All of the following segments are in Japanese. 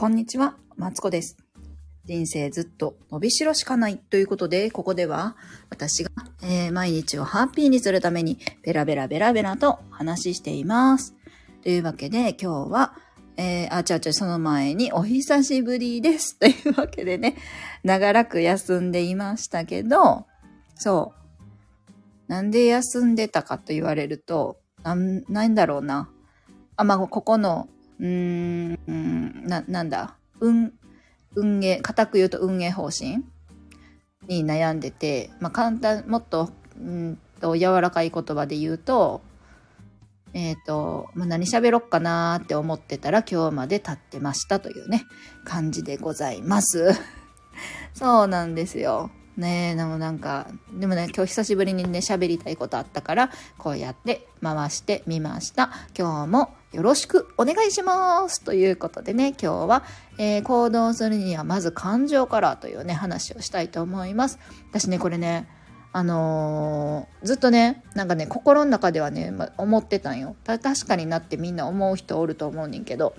こんにちは、マツコです。人生ずっと伸びしろしかないということで、ここでは私が、えー毎日をハッピーにするためにベラベラベラベラと話しています。というわけで今日は、えー、あ、ちゃうちゃ、その前にお久しぶりです。というわけでね、長らく休んでいましたけど、そう。なんで休んでたかと言われると、なん、なんだろうな。あ、まあ、ここの、うーん、な、なんだ、運、運営、固く言うと運営方針に悩んでて、まあ、簡単、もっと、うんと、柔らかい言葉で言うと、えっ、と、まあ、何喋ろっかなーって思ってたら今日まで経ってましたというね、感じでございます。そうなんですよ。ねえ、でもなんか、でもね、今日久しぶりにね、喋りたいことあったから、こうやって回してみました。今日もよろしくお願いしますということでね、今日は、えー行動するにはまず感情からというね、話をしたいと思います。私ね、これね、あのーずっとね、なんかね、心の中ではね、ま思ってたんよ。確かになってみんな思う人おると思うねんけど、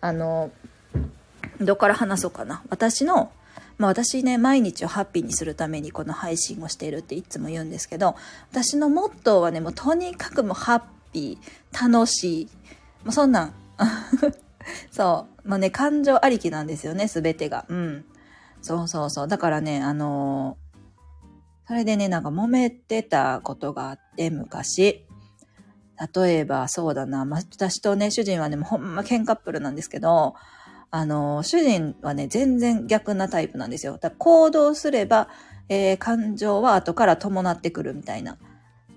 あのーどっから話そうかな。私の、まあ私ね、毎日をハッピーにするためにこの配信をしているっていつも言うんですけど、私のモットーはね、もうとにかくもうハッピー、楽しい、もうそんなん、そう、まあね、感情ありきなんですよね、すべてが。うん。そうそうそう。だからね、あのーそれでね、なんか揉めてたことがあって、昔。例えば、そうだな、ま、私とね、主人はね、もうほんま喧嘩っぷるなんですけど、あの主人はね、全然逆なタイプなんですよ。だ行動すれば、えー感情は後から伴ってくるみたいな。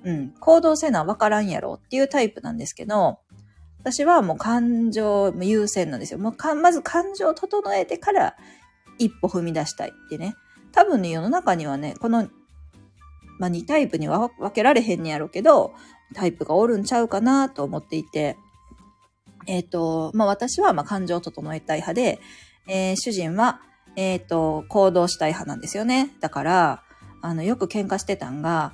うん。行動せな分からんやろっていうタイプなんですけど、私はもう感情優先なんですよ。もうかまず感情を整えてから一歩踏み出したいってね。多分ね、世の中にはね、この、まあ、2タイプには分けられへんねやろうけど、タイプがおるんちゃうかなと思っていて、えっ、と、まあ、私はま感情を整えたい派で、えー主人は、えっ、と、行動したい派なんですよね。だから、あの、よく喧嘩してたんが、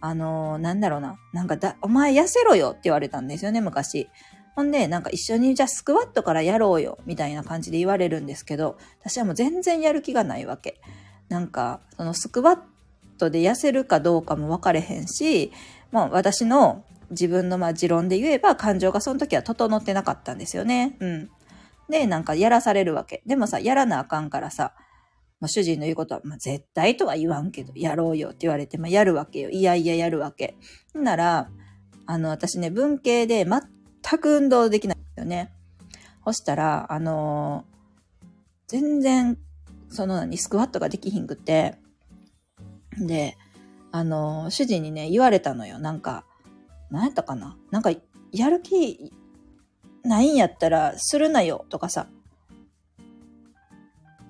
あの、なんだろうな。なんかだ、お前痩せろよって言われたんですよね、昔。ほんで、なんか一緒にじゃあスクワットからやろうよ、みたいな感じで言われるんですけど、私はもう全然やる気がないわけ。なんか、そのスクワットで痩せるかどうかも分かれへんし、まあ私の自分のまあ持論で言えば感情がその時は整ってなかったんですよね。うん。で、なんかやらされるわけ。でもさ、やらなあかんからさ、まあ、主人の言うことは、まあ、絶対とは言わんけど、やろうよって言われて、まあ、やるわけよ。いやいややるわけ。なら、あの、私ね、文系で全く運動できないよね。そしたら、あのー全然、その何、スクワットができひんくて、で、あのー主人にね、言われたのよ。なんか、何やったかな？なんか、やる気ないんやったら、するなよ、とかさ、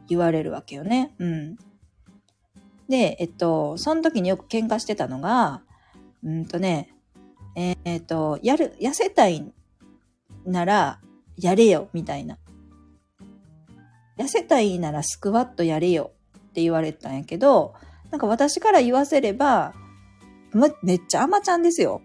言われるわけよね。うん。で、えっと、その時によく喧嘩してたのが、うんとね、えーっと、やる、痩せたいなら、やれよ、みたいな。痩せたいならスクワットやれよって言われたんやけど、なんか私から言わせれば、めめっちゃ甘ちゃんですよ。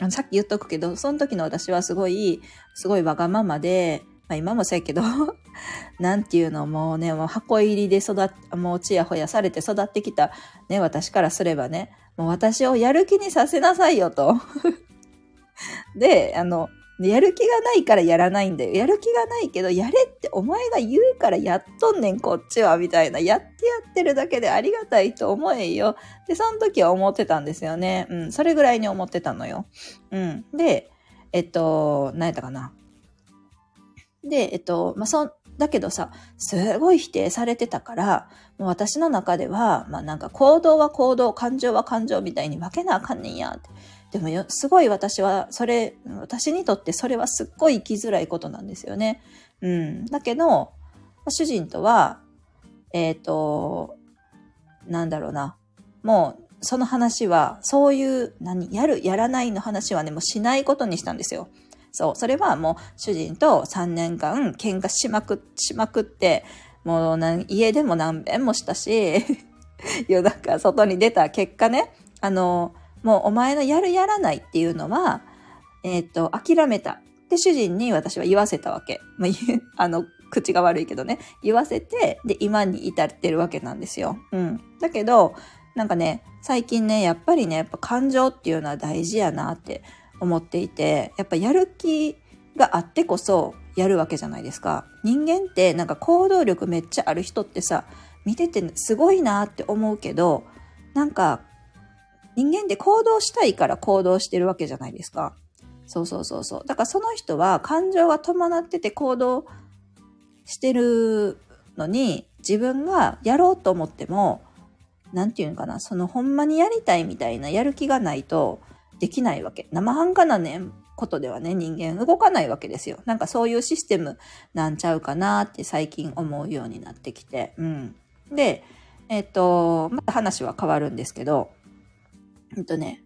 あのさっき言っとくけど、その時の私はすごい、すごいわがままで、まあ今もそうやけど、なんていうのもうね、もう箱入りで育っ、もうちやほやされて育ってきたね、私からすればね、もう私をやる気にさせなさいよと。で、あの、やる気がないからやらないんだよ。やる気がないけど、やれってお前が言うからやっとんねん、こっちは、みたいな。やってやってるだけでありがたいと思えよ。で、その時は思ってたんですよね。うん、それぐらいに思ってたのよ。うん。で、えっと、何やったかな。で、えっと、まあ、そ、だけどさ、すごい否定されてたから、もう私の中では、まあなんか行動は行動、感情は感情みたいに分けなあかんねんやって。でもよ、すごい私は、それ、私にとってそれはすっごい生きづらいことなんですよね。うん。だけど、主人とは、えっ、と、なんだろうな。もう、その話は、そういう、何、やる、やらないの話はね、もうしないことにしたんですよ。そう。それはもう、主人と3年間喧嘩しまく、しまくって、もうなん、家でも何遍もしたし、夜中外に出た結果ね、あの、もうお前のやるやらないっていうのは、えっ、と、諦めた。で、主人に私は言わせたわけ。まあ、あの、口が悪いけどね、言わせて、で、今に至ってるわけなんですよ。うん。だけど、なんかね、最近ね、やっぱりね、やっぱ感情っていうのは大事やなって思っていて、やっぱやる気があってこそやるわけじゃないですか。人間ってなんか行動力めっちゃある人ってさ、見ててすごいなって思うけど、なんか人間って行動したいから行動してるわけじゃないですか。そうそうそうそう。だからその人は感情が伴ってて行動してるのに、自分がやろうと思っても、なんていうのかな、そのほんまにやりたいみたいなやる気がないとできないわけ。生半可なね、ことではね、人間動かないわけですよ。なんかそういうシステムなんちゃうかなって最近思うようになってきて。うん。で、えっ、と、また話は変わるんですけど、えっとね、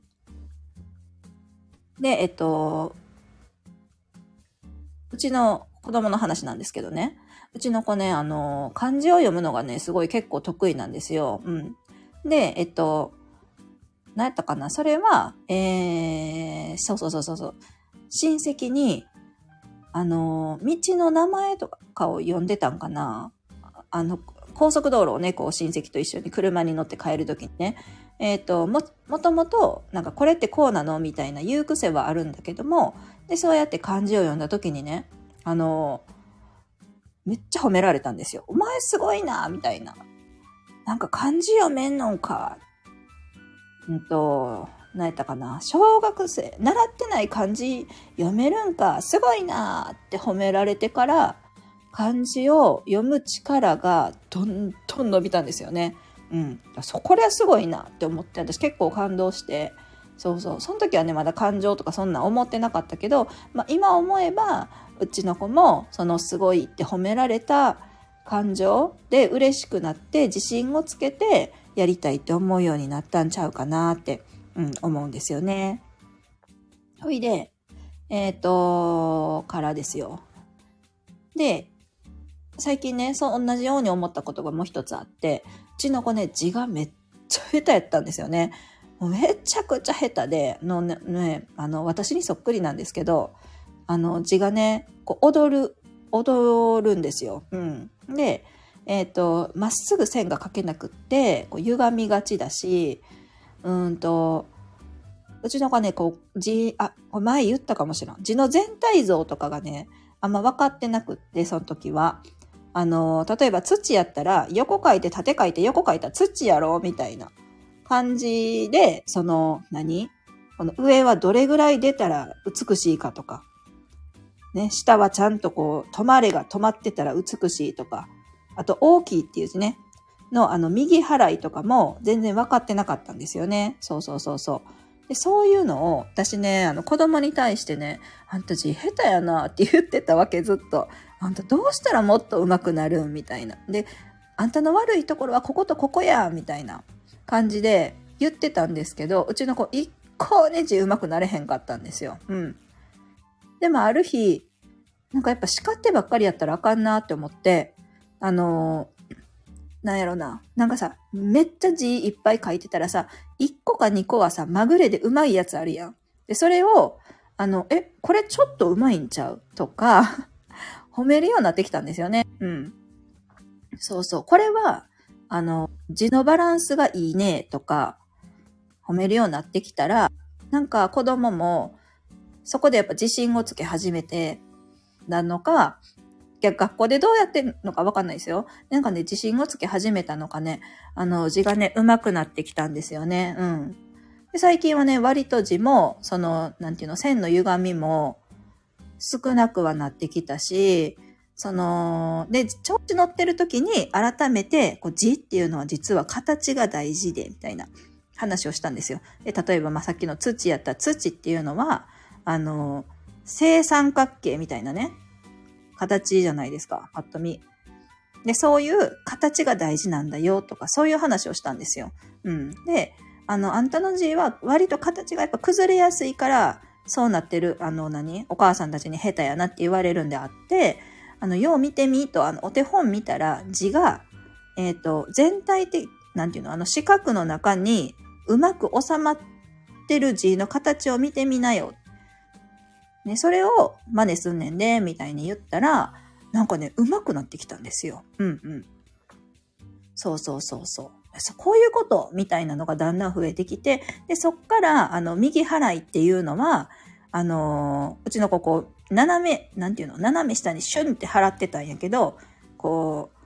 で、えっと、うちの子供の話なん。ですけどね。うちの子ね、あの、漢字を読むのがね、すごい結構得意なん。ですよ。うん。で、えっと、何やったかなそれは、えー、そうそうそうそうそう。親戚に、あの、道の名前とかを呼ん。でたん。かなあの、高速道路をね、こう親戚と一緒に車に乗って帰るときにね、えっ、ー、と、も、もともと、なんかこれってこうなのみたいな言う癖はあるんだけども、で、そうやって漢字を読んだときにね、あの、めっちゃ褒められたんですよ。お前すごいなみたいな。なんか漢字読めんのか。うんと、何やったかな。小学生、習ってない漢字読めるんか。すごいなって褒められてから、漢字を読む力がどんどん伸びたんですよね。うん。そこれすごいなって思って、私結構感動して、そうそう。その時はね、まだ感情とかそんな思ってなかったけど、まあ今思えば、うちの子も、そのすごいって褒められた感情で嬉しくなって自信をつけてやりたいって思うようになったんちゃうかなって、うん、思うんですよね。ほいで、えっ、ー、と、からですよ。で、最近ね、そう同じように思ったことがもう一つあって、うちの子ね、字がめっちゃ下手やったんですよね。もうめちゃくちゃ下手で、のね、ねあの、私にそっくりなんですけど、あの、字がね、こう、踊る、踊るんですよ。うん。で、えっ、ー、と、まっすぐ線が描けなくって、こう歪みがちだし、うんと、うちの子はね、こう、字、あ、前言ったかもしれん。字の全体像とかがね、あんま分かってなくって、その時は。あの、例えば土やったら、横書いて縦書いて横書いた土やろみたいな感じで、その、何？この上はどれぐらい出たら美しいかとか、ね、下はちゃんとこう、止まれが止まってたら美しいとか、あと大きいっていう字ね、のあの右払いとかも全然分かってなかったんですよね。そうそうそうそう。でそういうのを私ね、あの子供に対してね、あんた字下手やなって言ってたわけずっと。あんたどうしたらもっと上手くなるん？みたいな。で、あんたの悪いところはこことここやみたいな感じで言ってたんですけど、うちの子一向に字上手くなれへんかったんですよ。うん。でもある日、なんかやっぱ叱ってばっかりやったらあかんなって思って、あのー、なんやろな。なんかさ、めっちゃ字いっぱい書いてたらさ、1個か2個はさ、まぐれでうまいやつあるやん。で、それを、あの、え、これちょっとうまいんちゃう？とか褒めるようになってきたんですよね。うん。そうそう。これは、あの、字のバランスがいいねとか、褒めるようになってきたら、なんか子供も、そこでやっぱ自信をつけ始めて、なのか、学校でどうやってんのかわかんないですよ。なんかね、自信をつけ始めたのかね、あの、字がね、上手くなってきたんですよね。うん。で最近はね、割と字も、その、なんていうの、線の歪みも、少なくはなってきたし、その、で、調子乗ってる時に改めて、こう字っていうのは実は形が大事で、みたいな話をしたんですよ。で、例えば、ま、さっきの土やった土っていうのは、あの、正三角形みたいなね、形じゃないですか、パッと見。で、そういう形が大事なんだよとか、そういう話をしたんですよ。うん。で、あの、あんたの字は割と形がやっぱ崩れやすいから、そうなってる、あの何、お母さんたちに下手やなって言われるんであって、あの、よう見てみと、あの、お手本見たら字が、えっ、ー、と、全体的、なんていうの、あの四角の中にうまく収まってる字の形を見てみなよ。ね、それを真似すんねんで、みたいに言ったら、なんかね、上手くなってきたんですよ。うんうん。そうそうそうそう。こういうことみたいなのがだんだん増えてきて、で、そっから、あの、右払いっていうのは、あのうちの子こう、斜め、なんていうの、斜め下にシュンって払ってたんやけど、こう、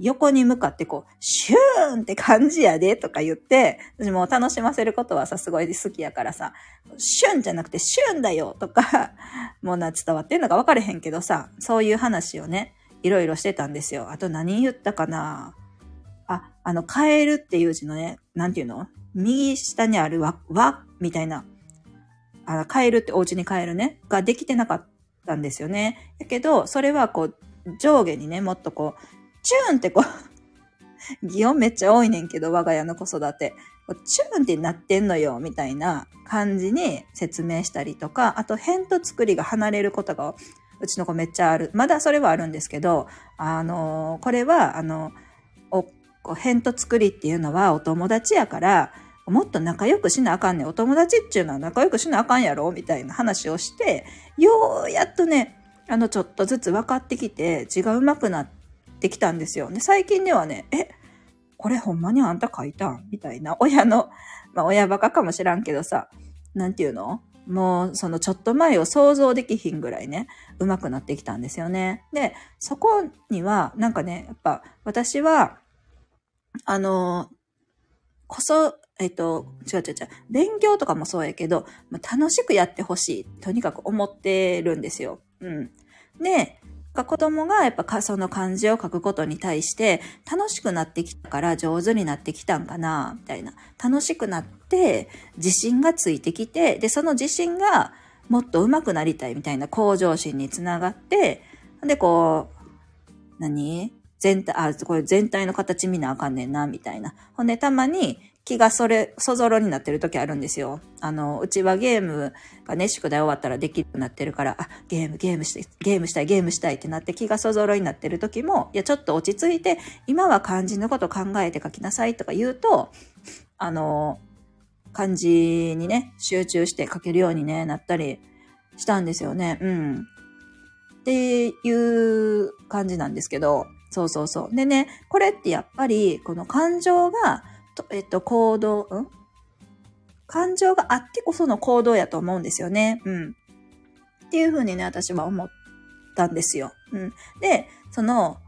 横に向かってこう、シューンって感じやでとか言って、私も楽しませることはさ、すごい好きやからさ、シュンじゃなくてシュンだよとか、もうな、伝わってんのか分かれへんけどさ、そういう話をね、いろいろしてたんですよ。あと何言ったかな？あ、の、カエルっていう字のね、なんていうの？右下にあるわ、わ、みたいな。あ、カエルってお家に帰るね、ができてなかったんですよね。だけど、それはこう、上下にね、もっとこう、チューンってこう 擬音めっちゃ多いねんけど、我が家の子育て。チューンってなってんのよ、みたいな感じに説明したりとか、あと、辺と作りが離れることが、うちの子めっちゃある。まだそれはあるんですけど、あのこれは、あの、お、辺と作りっていうのはお友達やから、もっと仲良くしなあかんねん。お友達っていうのは仲良くしなあかんやろみたいな話をして、ようやっとね、あの、ちょっとずつ分かってきて、字が上手くなって、きたんですよ。で、最近ではね、え、これほんまにあんた書いたん？みたいな、親の、まあ親バカかもしらんけどさ、なんていうの？もう、そのちょっと前を想像できひんぐらいね、上手くなってきたんですよね。で、そこには、なんかね、やっぱ、私は、あの、こそ、えっと、違う違う違う、勉強とかもそうやけど、まあ、楽しくやってほしい、とにかく思ってるんですよ。うん。で、子供がやっぱその漢字を書くことに対して楽しくなってきたから上手になってきたんかな、みたいな。楽しくなって自信がついてきて、で、その自信がもっと上手くなりたいみたいな向上心につながって、で、こう、何？全体、あ、これ全体の形見なあかんねんな、みたいな。ほんで、たまに気がそれ、そぞろになってる時あるんですよ。あの、うちはゲームがね、宿題終わったらできるようになってるから、あ、ゲーム、ゲームして、ゲームしたい、ゲームしたいってなって気がそぞろになってる時も、いや、ちょっと落ち着いて、今は漢字のこと考えて書きなさいとか言うと、あの、漢字にね、集中して書けるようにね、なったりしたんですよね。うん。っていう感じなんですけど、そうそうそう。でね、これってやっぱり、この感情が、えっと、行動、ん？感情があってこその行動やと思うんですよね。うん。っていうふうにね、私は思ったんですよ。うん。で、その、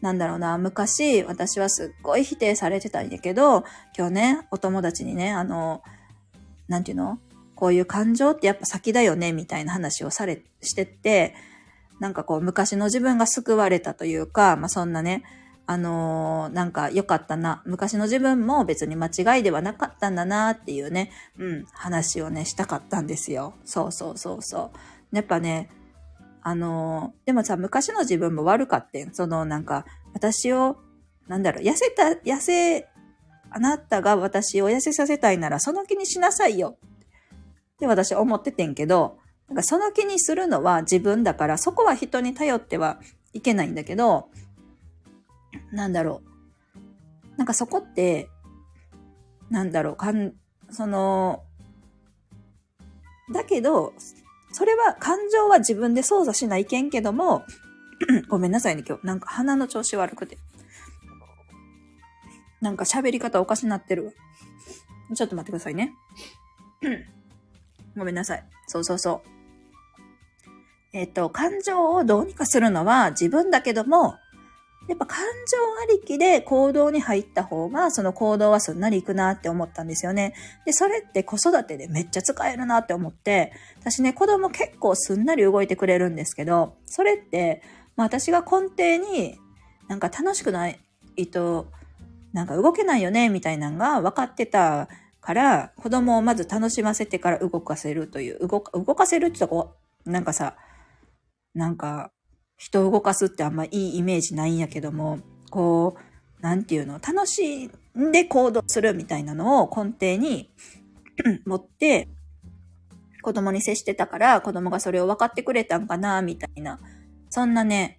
なんだろうな、昔、私はすっごい否定されてたんやけど、今日ね、お友達にね、あの、なんていうの？こういう感情ってやっぱ先だよね、みたいな話をされ、してって、なんかこう、昔の自分が救われたというか、まあそんなね、あのー、なんか良かったな。昔の自分も別に間違いではなかったんだなっていうね、うん、話をね、したかったんですよ。そうそうそうそう。やっぱね、あのー、でもさ、昔の自分も悪かってん。そのなんか、私を、なんだろう、痩せた、痩せ、あなたが私を痩せさせたいならその気にしなさいよ。って私思っててんけど、なんかその気にするのは自分だから、そこは人に頼ってはいけないんだけど、なんだろう。なんかそこって、なんだろう、かん、その、だけど、それは、感情は自分で操作しないけんけども、ごめんなさいね、今日。なんか鼻の調子悪くて。なんか喋り方おかしなってるわ。ちょっと待ってくださいね。ごめんなさい。そうそうそう。えっ、と、感情をどうにかするのは自分だけども、やっぱ感情ありきで行動に入った方が、その行動はすんなりいくなって思ったんですよね。で、それって子育てでめっちゃ使えるなって思って、私ね、子供結構すんなり動いてくれるんですけど、それって、まあ私が根底になんか楽しくないと、なんか動けないよね、みたいなのが分かってたから、子供をまず楽しませてから動かせるという、動か、動かせるって言ったらこ、なんかさ、なんか、人を動かすってあんまいいイメージないんやけども、こう、なんていうの、楽しんで行動するみたいなのを根底に持って、子供に接してたから子供がそれを分かってくれたんかな、みたいな、そんなね、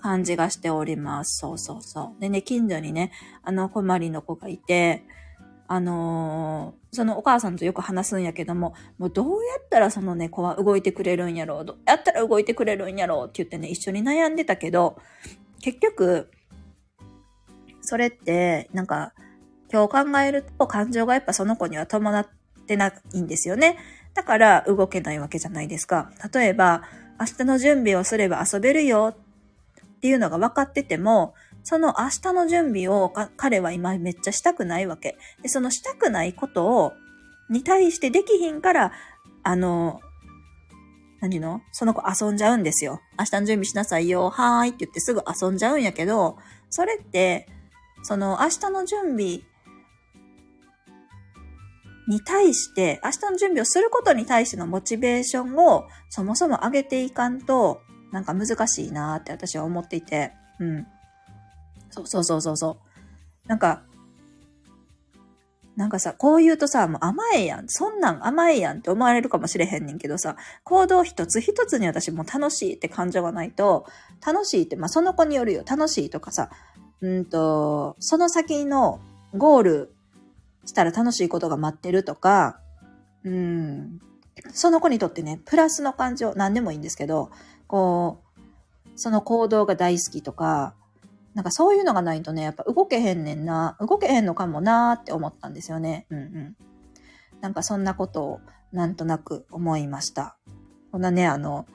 感じがしております。そうそうそう。でね、近所にね、あの、困りの子がいて、あのー、そのお母さんとよく話すんやけども、もうどうやったらその猫は動いてくれるんやろう、どうやったら動いてくれるんやろうって言ってね、一緒に悩んでたけど、結局、それって、なんか、今日考えると感情がやっぱその子には伴ってないんですよね。だから動けないわけじゃないですか。例えば、明日の準備をすれば遊べるよっていうのが分かってても、その明日の準備を彼は今めっちゃしたくないわけ。で、そのしたくないことを、に対してできひんから、あの、何の？その子遊んじゃうんですよ。明日の準備しなさいよ。はーいって言ってすぐ遊んじゃうんやけど、それって、その明日の準備に対して、明日の準備をすることに対してのモチベーションをそもそも上げていかんと、なんか難しいなーって私は思っていて、うん。そうそうそうそうそう。なんか、なんかさ、こう言うとさ、もう甘えやん。そんなん甘えやんって思われるかもしれへんねんけどさ、行動一つ一つに私も楽しいって感情がないと、楽しいって、まあその子によるよ。楽しいとかさ、うんと、その先のゴールしたら楽しいことが待ってるとか、うん、その子にとってね、プラスの感情、何でもいいんですけど、こう、その行動が大好きとか、なんかそういうのがないとね、やっぱ動けへんねんな、動けへんのかもなーって思ったんですよね。うんうん。なんかそんなことをなんとなく思いました。こんなね、あの、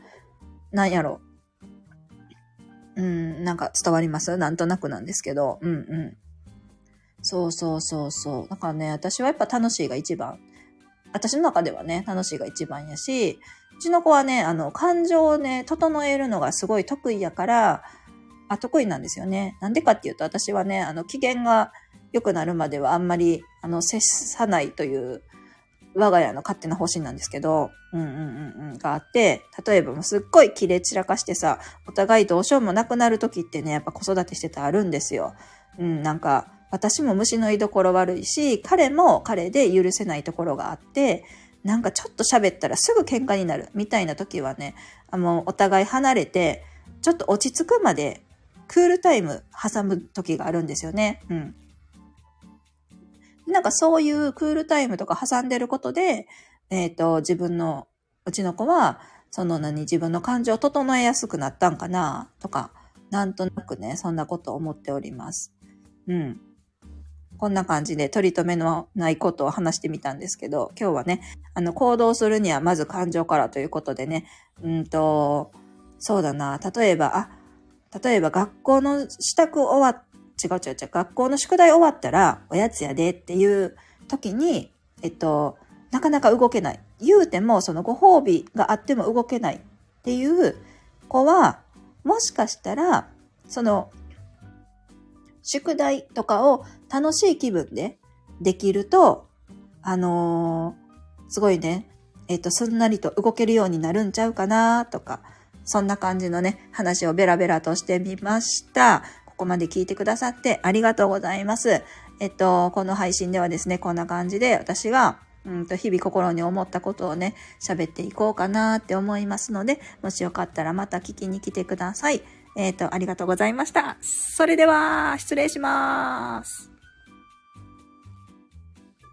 なんやろ。うん、なんか伝わります？なんとなくなんですけど。うんうん。そうそうそうそう。だからね、私はやっぱ楽しいが一番。私の中ではね、楽しいが一番やし、うちの子はね、あの、感情をね、整えるのがすごい得意やから、あ、得意なんですよね。なんでかっていうと、私はね、あの、機嫌が良くなるまではあんまり、あの、接さないという、我が家の勝手な方針なんですけど、うんうんうんうん、があって、例えばもうすっごい綺麗散らかしてさ、お互いどうしようもなくなる時ってね、やっぱ子育てしててあるんですよ。うん、なんか、私も虫の居所悪いし、彼も彼で許せないところがあって、なんかちょっと喋ったらすぐ喧嘩になるみたいな時はね、あの、お互い離れて、ちょっと落ち着くまでクールタイム挟む時があるんですよね。うん。なんかそういうクールタイムとか挟んでることで、えっ、ー、と、自分の、うちの子は、その何、自分の感情を整えやすくなったんかなとか、なんとなくね、そんなことを思っております。うん。こんな感じで取り留めのないことを話してみたんですけど、今日はね、あの、行動するにはまず感情からということでね、うんと、そうだな、例えば、あ、例えば学校の支度終わっ、違う違う違う、学校の宿題終わったらおやつやでっていう時に、えっと、なかなか動けない。言うても、そのご褒美があっても動けないっていう子は、もしかしたら、その宿題とかを楽しい気分でできると、あのー、すごいね、えっ、と、すんなりと動けるようになるんちゃうかなとか、そんな感じのね、話をベラベラとしてみました。ここまで聞いてくださってありがとうございます。えっと、この配信ではですね、こんな感じで私が、うんと、日々心に思ったことをね、喋っていこうかなって思いますので、もしよかったらまた聞きに来てください。えっ、と、ありがとうございました。それでは、失礼します。